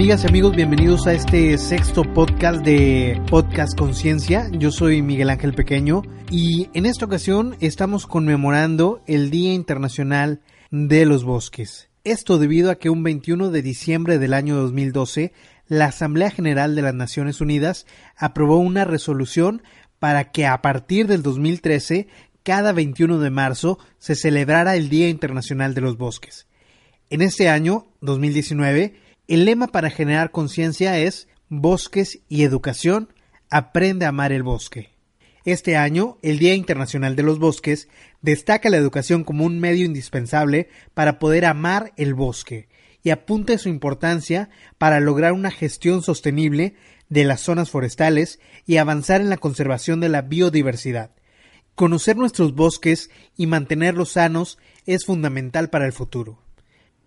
Amigas y amigos, bienvenidos a este sexto podcast de Podcast Conciencia. Yo soy Miguel Ángel Pequeño y en esta ocasión estamos conmemorando el Día Internacional de los Bosques. Esto debido a que un 21 de diciembre del año 2012 la Asamblea General de las Naciones Unidas aprobó una resolución para que a partir del 2013 cada 21 de marzo se celebrara el Día Internacional de los Bosques. En este año, 2019, el lema para generar conciencia es Bosques y Educación, aprende a amar el bosque. Este año, el Día Internacional de los Bosques destaca la educación como un medio indispensable para poder amar el bosque y apunta su importancia para lograr una gestión sostenible de las zonas forestales y avanzar en la conservación de la biodiversidad. Conocer nuestros bosques y mantenerlos sanos es fundamental para el futuro.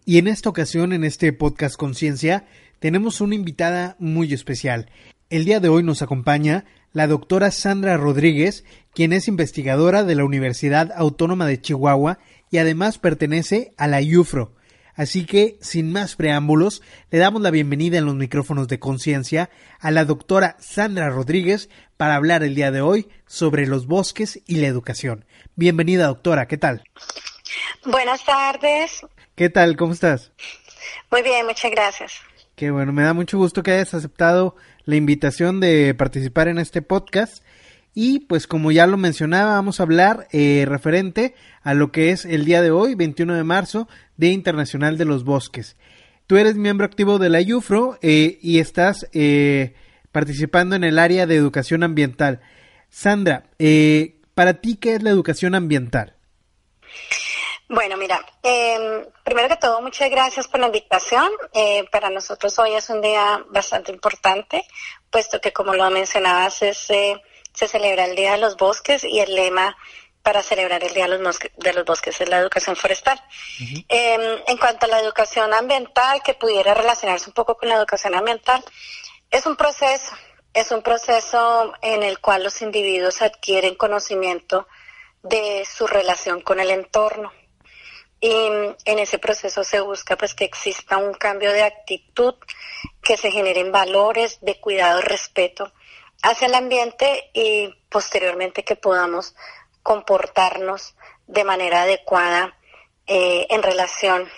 Y en esta ocasión, en este podcast Conciencia, tenemos una invitada muy especial. El día de hoy nos acompaña la doctora Sandra Rodríguez, quien es investigadora de la Universidad Autónoma de Chihuahua y además pertenece a la IUFRO. Así que, sin más preámbulos, le damos la bienvenida en los micrófonos de conciencia a la doctora Sandra Rodríguez para hablar el día de hoy sobre los bosques y la educación. Bienvenida, doctora, ¿qué tal? Buenas tardes. ¿Qué tal? ¿Cómo estás? Muy bien, muchas gracias. Qué bueno, me da mucho gusto que hayas aceptado la invitación de participar en este podcast. Y pues como ya lo mencionaba, vamos a hablar eh, referente a lo que es el día de hoy, 21 de marzo, Día Internacional de los Bosques. Tú eres miembro activo de la IUFRO eh, y estás eh, participando en el área de educación ambiental. Sandra, para ti, ¿qué es la educación ambiental? Bueno, mira, eh, primero que todo, muchas gracias por la invitación. Eh, para nosotros hoy es un día bastante importante, puesto que, como lo mencionabas, es, eh, se celebra el Día de los Bosques y el lema para celebrar el Día de los, de los Bosques es la educación forestal. Em, en cuanto a la educación ambiental, que pudiera relacionarse un poco con la educación ambiental, es un proceso, es un proceso en el cual los individuos adquieren conocimiento de su relación con el entorno y en ese proceso se busca pues que exista un cambio de actitud, que se generen valores de cuidado y respeto hacia el ambiente y posteriormente que podamos comportarnos de manera adecuada eh, en relación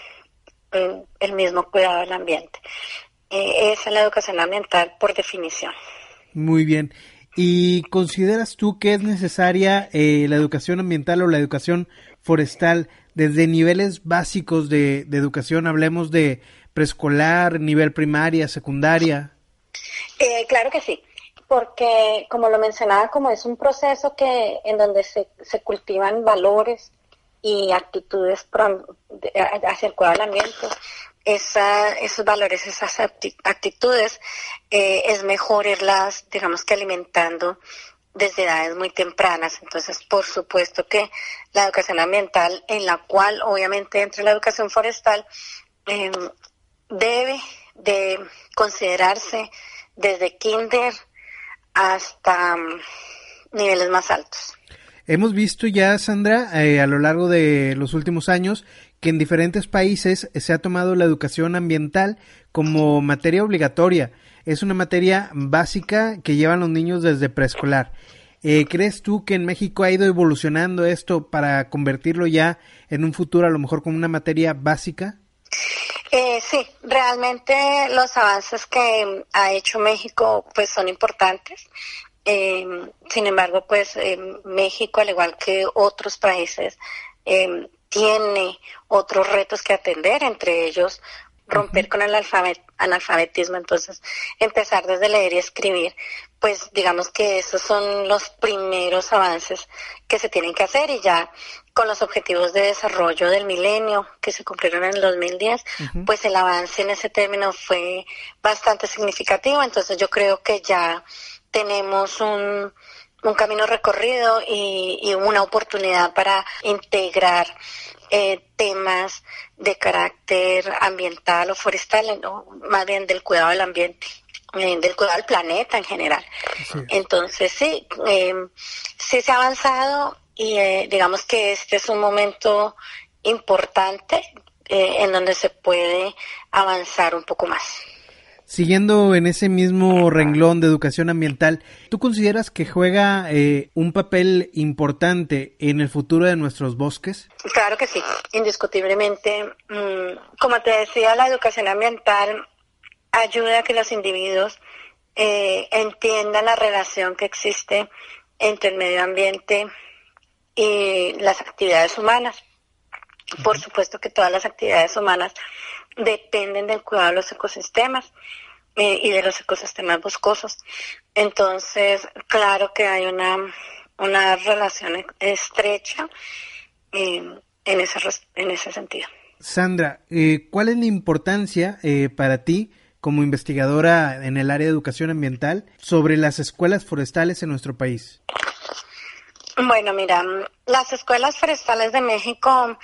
el mismo cuidado del ambiente. Eh, esa es la educación ambiental por definición. Muy bien. ¿Y consideras tú que es necesaria eh, la educación ambiental o la educación forestal desde niveles básicos de, educación, hablemos de preescolar, nivel primaria, secundaria. Eh, claro que sí, porque como lo mencionaba, como es un proceso que en donde se, se cultivan valores y actitudes hacia el cuidado esa, esos valores, esas actitudes, eh, es mejor irlas, digamos que alimentando desde edades muy tempranas. Entonces, por supuesto que la educación ambiental, en la cual obviamente entra la educación forestal, em, debe de considerarse desde kinder hasta mm, niveles más altos. Hemos visto ya, Sandra, eh, a lo largo de los últimos años, que en diferentes países se ha tomado la educación ambiental como materia obligatoria es una materia básica que llevan los niños desde preescolar. Eh, ¿Crees tú que en México ha ido evolucionando esto para convertirlo ya en un futuro a lo mejor como una materia básica? Eh, sí, realmente los avances que ha hecho México pues son importantes. Em, sin embargo, pues em, México, al igual que otros países, em, tiene otros retos que atender, entre ellos romper con el analfabetismo, entonces empezar desde leer y escribir pues digamos que esos son los primeros avances que se tienen que hacer y ya con los objetivos de desarrollo del milenio que se cumplieron en el 2010, pues el avance en ese término fue bastante significativo, entonces yo creo que ya tenemos un, un camino recorrido y, y, una oportunidad para integrar eh, temas de carácter ambiental o forestal, ¿no? más bien del cuidado del ambiente. Eh, del cuidado del planeta en general. Entonces, sí, eh, sí se ha avanzado y eh, digamos que este es un momento importante eh, en donde se puede avanzar un poco más. Siguiendo en ese mismo renglón de educación ambiental, ¿tú consideras que juega eh, un papel importante en el futuro de nuestros bosques? Claro que sí, indiscutiblemente. Mm, como te decía, la educación ambiental ayuda a que los individuos eh, entiendan la relación que existe entre el medio ambiente y las actividades humanas. Por supuesto que todas las actividades humanas dependen del cuidado de los ecosistemas eh, y de los ecosistemas boscosos. Entonces, claro que hay una, una relación estrecha eh, en, ese, en ese sentido. Sandra, eh, ¿cuál es la importancia eh, para ti como investigadora en el área de educación ambiental sobre las escuelas forestales en nuestro país? Bueno, mira, las escuelas forestales de México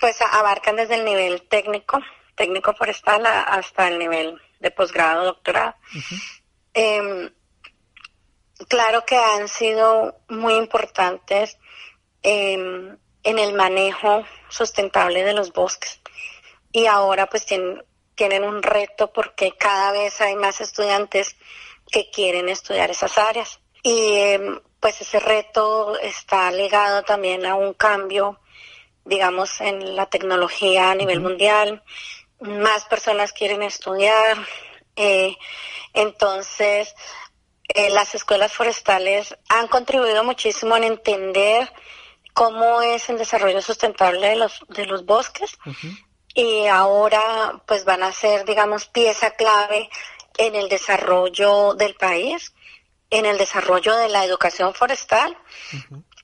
pues abarcan desde el nivel técnico, técnico forestal, hasta el nivel de posgrado, doctorado. eh, claro que han sido muy importantes eh, en el manejo sustentable de los bosques. Y ahora pues tienen, tienen un reto porque cada vez hay más estudiantes que quieren estudiar esas áreas. Y eh, pues ese reto está ligado también a un cambio digamos, en la tecnología a nivel mundial. Más personas quieren estudiar. Eh, entonces, eh, las escuelas forestales han contribuido muchísimo en entender cómo es el desarrollo sustentable de los, de los bosques. Y ahora, pues van a ser, digamos, pieza clave en el desarrollo del país, en el desarrollo de la educación forestal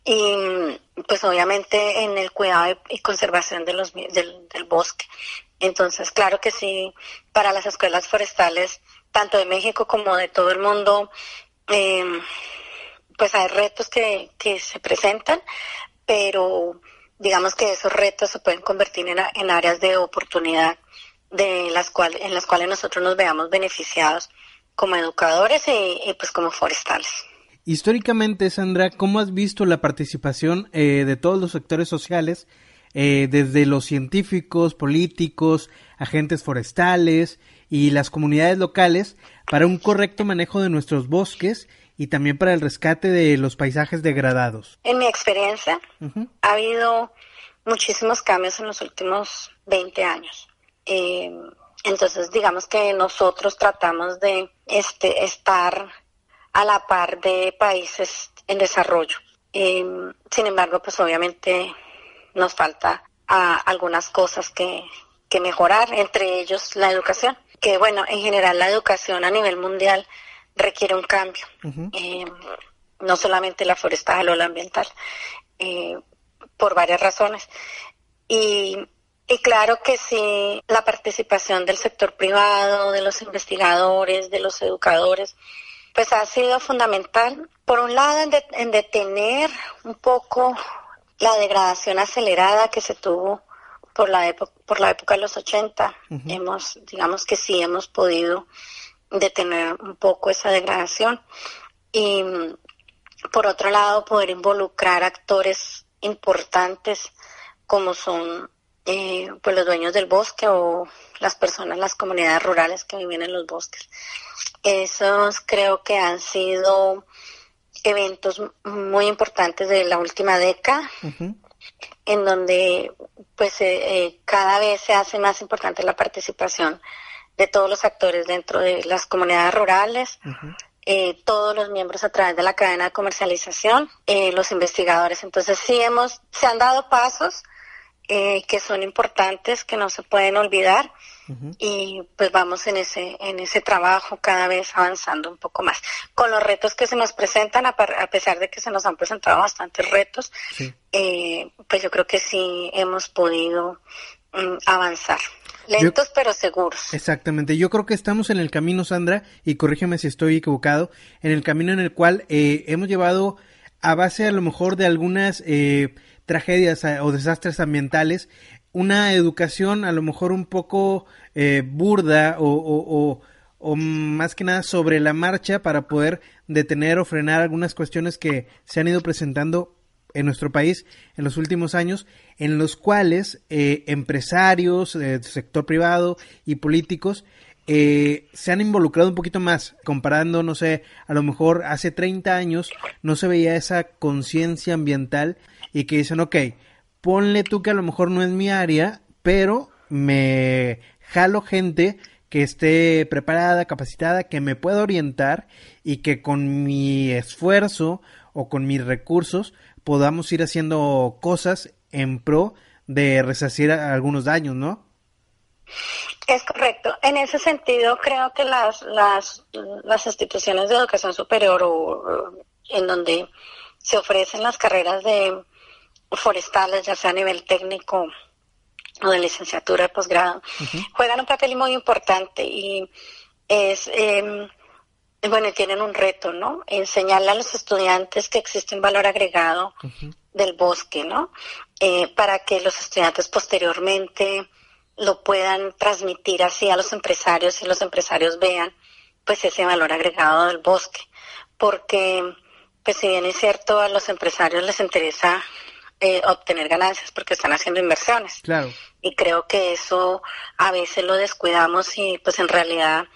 y pues obviamente en el cuidado y conservación de los, del, bosque. Entonces, claro que sí, para las escuelas forestales, tanto de México como de todo el mundo, eh, pues hay retos que, que se presentan, pero digamos que esos retos se pueden convertir en, en áreas de oportunidad de las cuales, en las cuales nosotros nos veamos beneficiados como educadores y, y pues como forestales. Históricamente, Sandra, ¿cómo has visto la participación eh, de todos los sectores sociales, eh, desde los científicos, políticos, agentes forestales y las comunidades locales, para un correcto manejo de nuestros bosques y también para el rescate de los paisajes degradados? En mi experiencia, ha habido muchísimos cambios en los últimos 20 años. Eh, entonces, digamos que nosotros tratamos de este, estar a la par de países en desarrollo. Eh, sin embargo, pues obviamente nos falta a algunas cosas que, que mejorar, entre ellos la educación, que bueno, en general la educación a nivel mundial requiere un cambio, eh, no solamente la forestal o la ambiental, eh, por varias razones. Y, y claro que sí, la participación del sector privado, de los investigadores, de los educadores, pues ha sido fundamental, por un lado, en, detener un poco la degradación acelerada que se tuvo por la, época, por la época de los 80. Hemos, digamos que sí hemos podido detener un poco esa degradación. Y por otro lado, poder involucrar actores importantes como son eh, pues los dueños del bosque o las personas, las comunidades rurales que viven en los bosques. Esos creo que han sido eventos muy importantes de la última década, en donde pues eh, eh, cada vez se hace más importante la participación de todos los actores dentro de las comunidades rurales, eh, todos los miembros a través de la cadena de comercialización, los investigadores. Entonces sí hemos, se han dado pasos eh, que son importantes, que no se pueden olvidar. Y pues vamos en ese en ese trabajo cada vez avanzando un poco más. Con los retos que se nos presentan a, pesar de que se nos han presentado bastantes retos eh, pues yo creo que sí hemos podido mm, avanzar. Lentos pero seguros. Exactamente. Yo creo que estamos en el camino Sandra y corrígeme si estoy equivocado en el camino en el cual eh, hemos llevado a base a lo mejor de algunas eh, tragedias eh, o desastres ambientales, una educación a lo mejor un poco eh, burda o, o, más que nada sobre la marcha para poder detener o frenar algunas cuestiones que se han ido presentando en nuestro país en los últimos años, en los cuales eh, empresarios del sector privado y políticos se han involucrado un poquito más, comparando, no sé, a lo mejor hace 30 años no se veía esa conciencia ambiental y que dicen, ok, ponle tú que a lo mejor no es mi área, pero me jalo gente que esté preparada, capacitada, que me pueda orientar y que con mi esfuerzo o con mis recursos podamos ir haciendo cosas en pro de resarcir algunos daños, ¿no? Es correcto. En ese sentido, creo que las, las, las instituciones de educación superior o en donde se ofrecen las carreras de forestales, ya sea a nivel técnico o de licenciatura de posgrado, juegan un papel muy importante y es, eh, bueno, tienen un reto, ¿no? Enseñarle a los estudiantes que existe un valor agregado del bosque, ¿no? Eh, para que los estudiantes posteriormente lo puedan transmitir así a los empresarios y los empresarios vean pues ese valor agregado del bosque. Porque, pues si bien es cierto, a los empresarios les interesa eh, obtener ganancias porque están haciendo inversiones. Claro. Y creo que eso a veces lo descuidamos y pues en realidad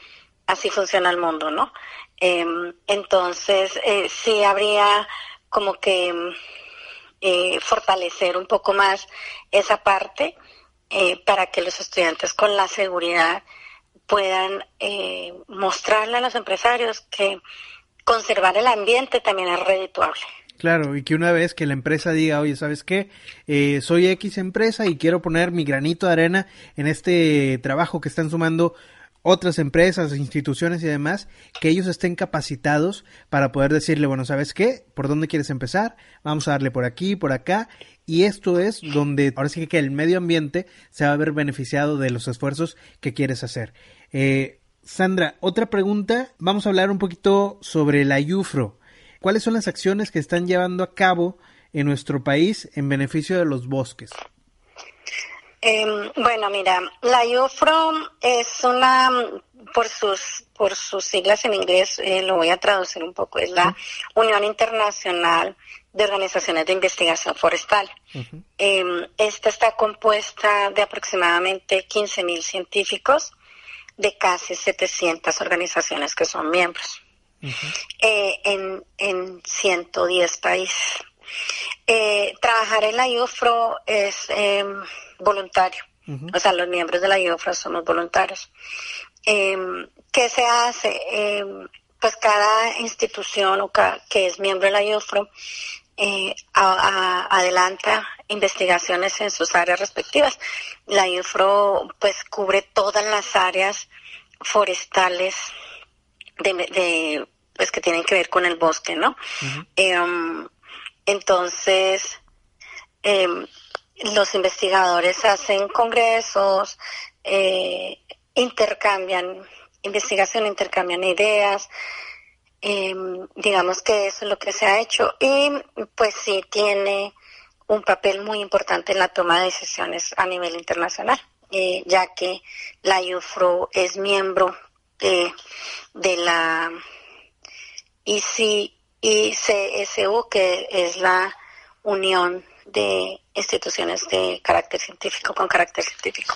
así funciona el mundo, ¿no? Em, entonces, eh, sí habría como que eh, fortalecer un poco más esa parte eh, para que los estudiantes con la seguridad puedan mostrarle a los empresarios que conservar el ambiente también es redituable. Claro, y que una vez que la empresa diga, oye, ¿sabes qué? Eh, soy X empresa y quiero poner mi granito de arena en este trabajo que están sumando otras empresas, instituciones y demás, que ellos estén capacitados para poder decirle, bueno, ¿sabes qué? ¿Por dónde quieres empezar? Vamos a darle por aquí, por acá. Y esto es donde ahora sí que el medio ambiente se va a ver beneficiado de los esfuerzos que quieres hacer. Eh, Sandra, otra pregunta. Vamos a hablar un poquito sobre la IUFRO. ¿Cuáles son las acciones que están llevando a cabo en nuestro país en beneficio de los bosques? Em, bueno, mira, la IUFRO es una, por sus, por sus siglas en inglés, eh, lo voy a traducir un poco, es la Unión Internacional de Organizaciones de Investigación Forestal. Em, esta está compuesta de aproximadamente 15.000 científicos de casi 700 organizaciones que son miembros eh, en, en 110 países. Eh, trabajar en la IUFRO es em, voluntario, o sea, los miembros de la IUFRO somos voluntarios. Em, ¿Qué se hace? Em, pues cada institución o que es miembro de la IUFRO eh, adelanta investigaciones en sus áreas respectivas. La IUFRO pues cubre todas las áreas forestales de, pues que tienen que ver con el bosque, ¿no? Em, entonces, em, los investigadores hacen congresos, eh, intercambian investigación, intercambian ideas, em, digamos que eso es lo que se ha hecho y pues sí tiene un papel muy importante en la toma de decisiones a nivel internacional, eh, ya que la IUFRO es miembro de, la ICSU, que es la unión de instituciones de carácter científico con carácter científico.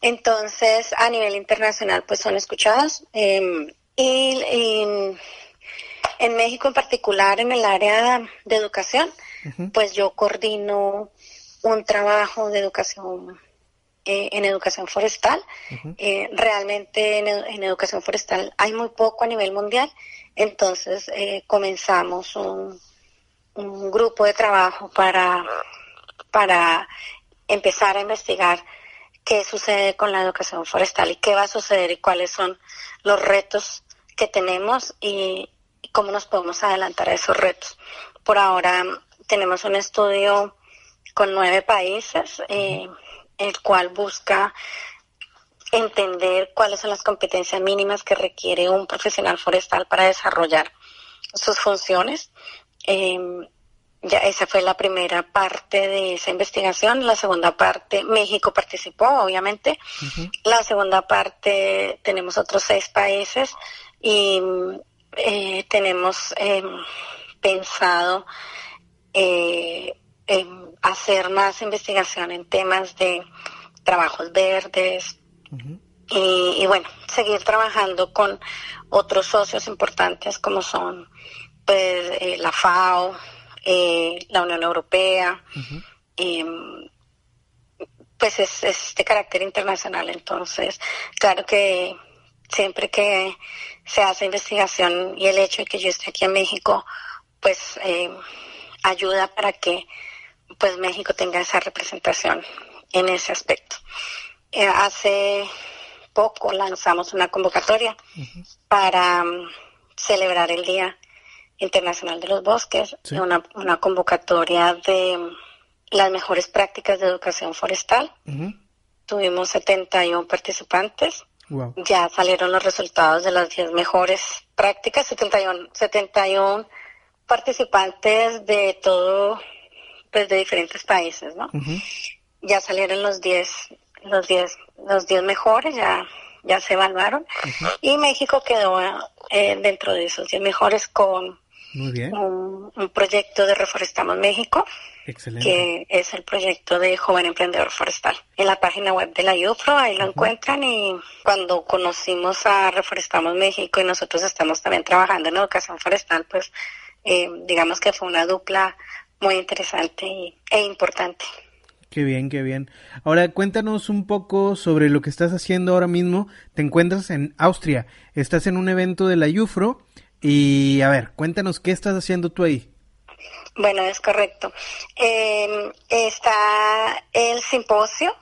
Entonces, a nivel internacional, pues son escuchadas. Em, y, en México en particular, en el área de educación, pues yo coordino un trabajo de educación eh, en educación forestal. Eh, realmente en, educación forestal hay muy poco a nivel mundial, entonces eh, comenzamos un, un, grupo de trabajo para, para empezar a investigar qué sucede con la educación forestal y qué va a suceder y cuáles son los retos que tenemos y, cómo nos podemos adelantar a esos retos. Por ahora tenemos un estudio con nueve países, el cual busca entender cuáles son las competencias mínimas que requiere un profesional forestal para desarrollar sus funciones. Em, ya esa fue la primera parte de esa investigación. La segunda parte, México participó, obviamente. La segunda parte, tenemos otros seis países y eh, tenemos em, pensado eh, hacer más investigación en temas de trabajos verdes y, bueno, seguir trabajando con otros socios importantes como son pues eh, la FAO, eh, la Unión Europea, em, pues es, es de carácter internacional. Entonces, claro que siempre que se hace investigación y el hecho de que yo esté aquí en México, pues eh, ayuda para que pues México tenga esa representación en ese aspecto. Eh, hace poco lanzamos una convocatoria para um, celebrar el Día Internacional de los Bosques, una, una, convocatoria de um, las mejores prácticas de educación forestal. Tuvimos 71 participantes. Ya salieron los resultados de las 10 mejores prácticas, 71, 71 participantes de todo, pues de diferentes países, ¿no? Ya salieron los 10 los 10 los diez mejores ya ya se evaluaron. Y México quedó eh, dentro de esos 10 mejores con Un, proyecto de Reforestamos México, que es el proyecto de Joven Emprendedor Forestal. En la página web de la IUFRO, ahí lo encuentran y cuando conocimos a Reforestamos México y nosotros estamos también trabajando en educación forestal, pues eh, digamos que fue una dupla muy interesante e importante. Qué bien, qué bien. Ahora cuéntanos un poco sobre lo que estás haciendo ahora mismo. Te encuentras en Austria, estás en un evento de la UFRO y a ver, cuéntanos qué estás haciendo tú ahí. Bueno, es correcto. Em, está el simposio,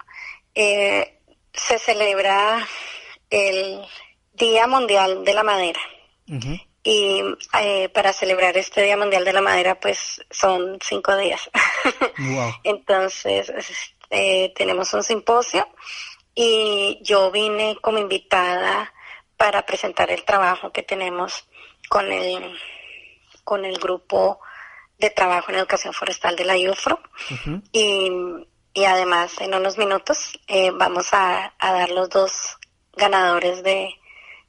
eh, se celebra el Día Mundial de la Madera. Y eh, para celebrar este Día Mundial de la Madera, pues son cinco días. Entonces, eh, tenemos un simposio y yo vine como invitada para presentar el trabajo que tenemos con el, con el grupo de trabajo en educación forestal de la IUFRO. y, y, además, en unos minutos, eh, vamos a, a dar los dos ganadores de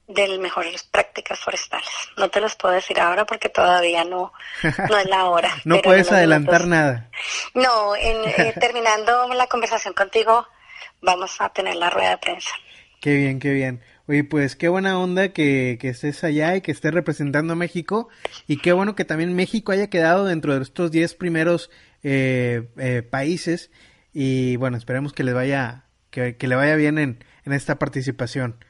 del mejores prácticas forestales. No te los puedo decir ahora porque todavía no, no es la hora. no puedes adelantar nada. No, en, eh, terminando la conversación contigo, vamos a tener la rueda de prensa. Qué bien, qué bien. Oye, pues qué buena onda que, que estés allá y que estés representando a México. Y qué bueno que también México haya quedado dentro de estos 10 primeros eh, eh, países. Y bueno, esperemos que le vaya, que, que le vaya bien en, en esta participación.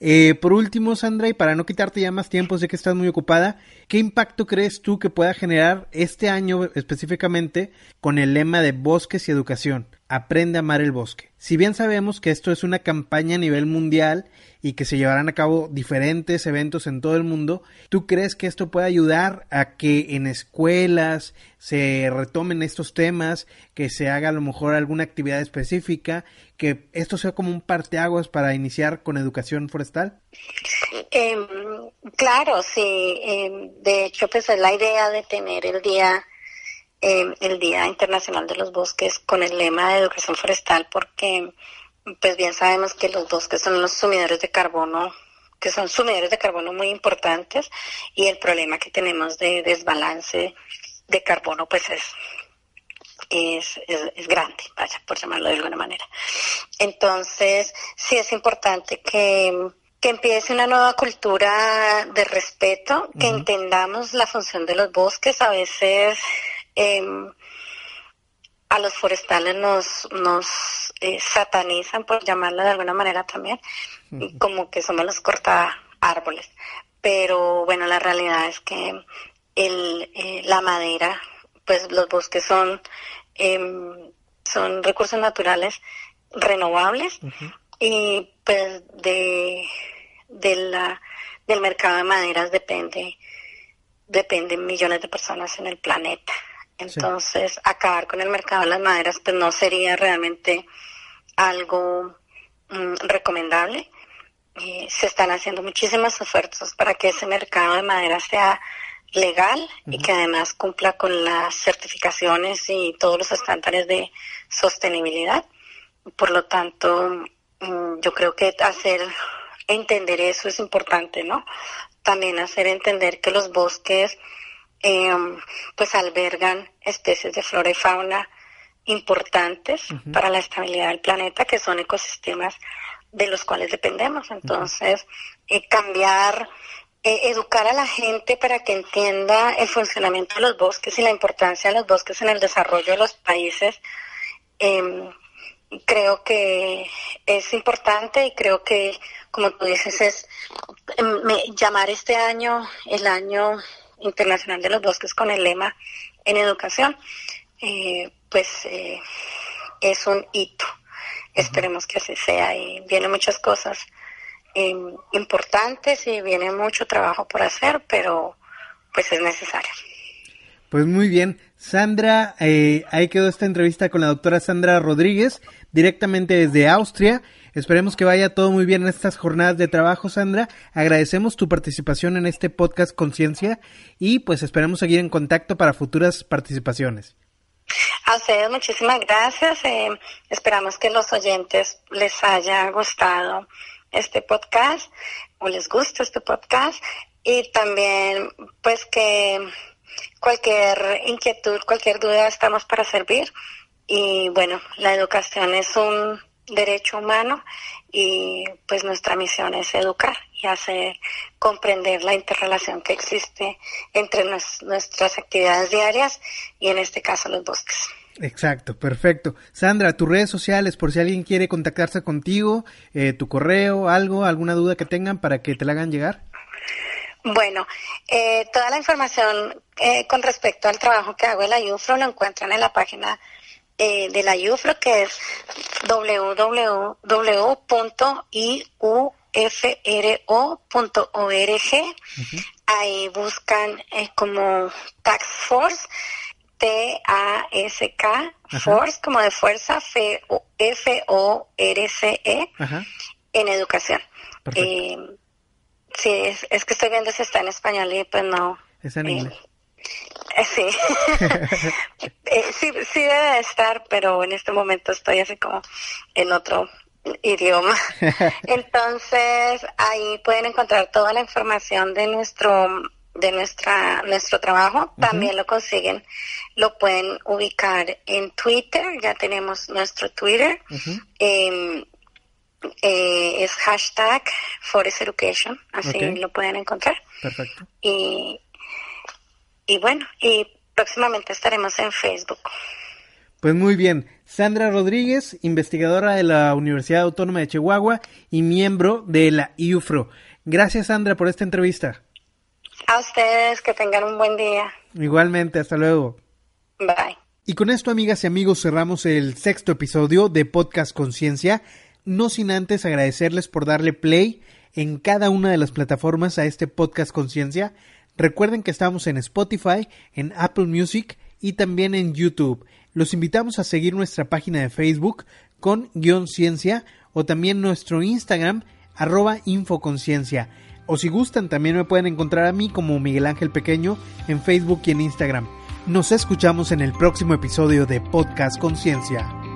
Eh, por último, Sandra, y para no quitarte ya más tiempo, sé que estás muy ocupada, ¿qué impacto crees tú que pueda generar este año específicamente con el lema de bosques y educación? Aprende a amar el bosque. Si bien sabemos que esto es una campaña a nivel mundial y que se llevarán a cabo diferentes eventos en todo el mundo, ¿tú crees que esto puede ayudar a que en escuelas se retomen estos temas, que se haga a lo mejor alguna actividad específica, que esto sea como un parteaguas para iniciar con educación forestal? Em, claro, sí. Em, de hecho, pues es la idea de tener el día em, el Día Internacional de los Bosques con el lema de educación forestal porque pues bien sabemos que los bosques son los sumidores de carbono, que son sumidores de carbono muy importantes y el problema que tenemos de desbalance de carbono pues es es, es, grande, vaya, por llamarlo de alguna manera. Entonces, sí es importante que, que empiece una nueva cultura de respeto, que entendamos la función de los bosques. A veces eh, a los forestales nos, nos eh, satanizan, por llamarlo de alguna manera también, como que somos los corta árboles. Pero bueno, la realidad es que el, eh, la madera, pues los bosques son em, son recursos naturales renovables y pues de, de la, del mercado de maderas depende dependen millones de personas en el planeta. Entonces, acabar con el mercado de las maderas pues no sería realmente algo mm, recomendable. Eh, se están haciendo muchísimas ofertas para que ese mercado de madera sea legal y que además cumpla con las certificaciones y todos los estándares de sostenibilidad. Por lo tanto, mm, yo creo que hacer entender eso es importante, ¿no? También hacer entender que los bosques em, pues albergan especies de flora y fauna importantes para la estabilidad del planeta, que son ecosistemas de los cuales dependemos. Entonces, eh, cambiar, eh, educar a la gente para que entienda el funcionamiento de los bosques y la importancia de los bosques en el desarrollo de los países, eh, creo que es importante y creo que, como tú dices, es em, llamar este año el año internacional de los bosques con el lema en educación, eh, pues eh, es un hito. Esperemos que así sea y vienen muchas cosas em, importantes y viene mucho trabajo por hacer, pero pues es necesario. Pues muy bien, Sandra, eh, ahí quedó esta entrevista con la doctora Sandra Rodríguez, directamente desde Austria. Esperemos que vaya todo muy bien en estas jornadas de trabajo, Sandra. Agradecemos tu participación en este podcast Conciencia y pues esperamos seguir en contacto para futuras participaciones. A ustedes muchísimas gracias. Eh, esperamos que los oyentes les haya gustado este podcast o les guste este podcast y también pues que cualquier inquietud, cualquier duda estamos para servir. Y bueno, la educación es un derecho humano y pues nuestra misión es educar y hacer comprender la interrelación que existe entre nuestras actividades diarias y en este caso los bosques. Exacto, perfecto. Sandra, tus redes sociales, por si alguien quiere contactarse contigo, eh, tu correo, algo, alguna duda que tengan para que te la hagan llegar. Bueno, eh, toda la información eh, con respecto al trabajo que hago en la lo encuentran en la página eh, de la UFRO que es www.iufro.org. Ahí buscan como Tax Force, T-A-S-K, Force como de fuerza, F-O-R-C-E, en educación. Eh, sí, es, es, que estoy viendo si está en español y pues no. Es en inglés. Sí. Eh, sí, sí debe estar, pero en este momento estoy así como en otro idioma. Entonces, ahí pueden encontrar toda la información de nuestro de nuestra nuestro trabajo. También lo consiguen, lo pueden ubicar en Twitter. Ya tenemos nuestro Twitter. Em, eh, es hashtag Forest Education, así lo pueden encontrar. Perfecto. Y y bueno, y próximamente estaremos en Facebook. Pues muy bien, Sandra Rodríguez, investigadora de la Universidad Autónoma de Chihuahua y miembro de la IUFRO. Gracias Sandra por esta entrevista. A ustedes, que tengan un buen día. Igualmente, hasta luego. Bye. Y con esto, amigas y amigos, cerramos el sexto episodio de Podcast Conciencia, no sin antes agradecerles por darle play en cada una de las plataformas a este Podcast Conciencia Recuerden que estamos en Spotify, en Apple Music y también en YouTube. Los invitamos a seguir nuestra página de Facebook con guion ciencia o también nuestro Instagram arroba infoconciencia. O si gustan también me pueden encontrar a mí como Miguel Ángel Pequeño en Facebook y en Instagram. Nos escuchamos en el próximo episodio de Podcast Conciencia.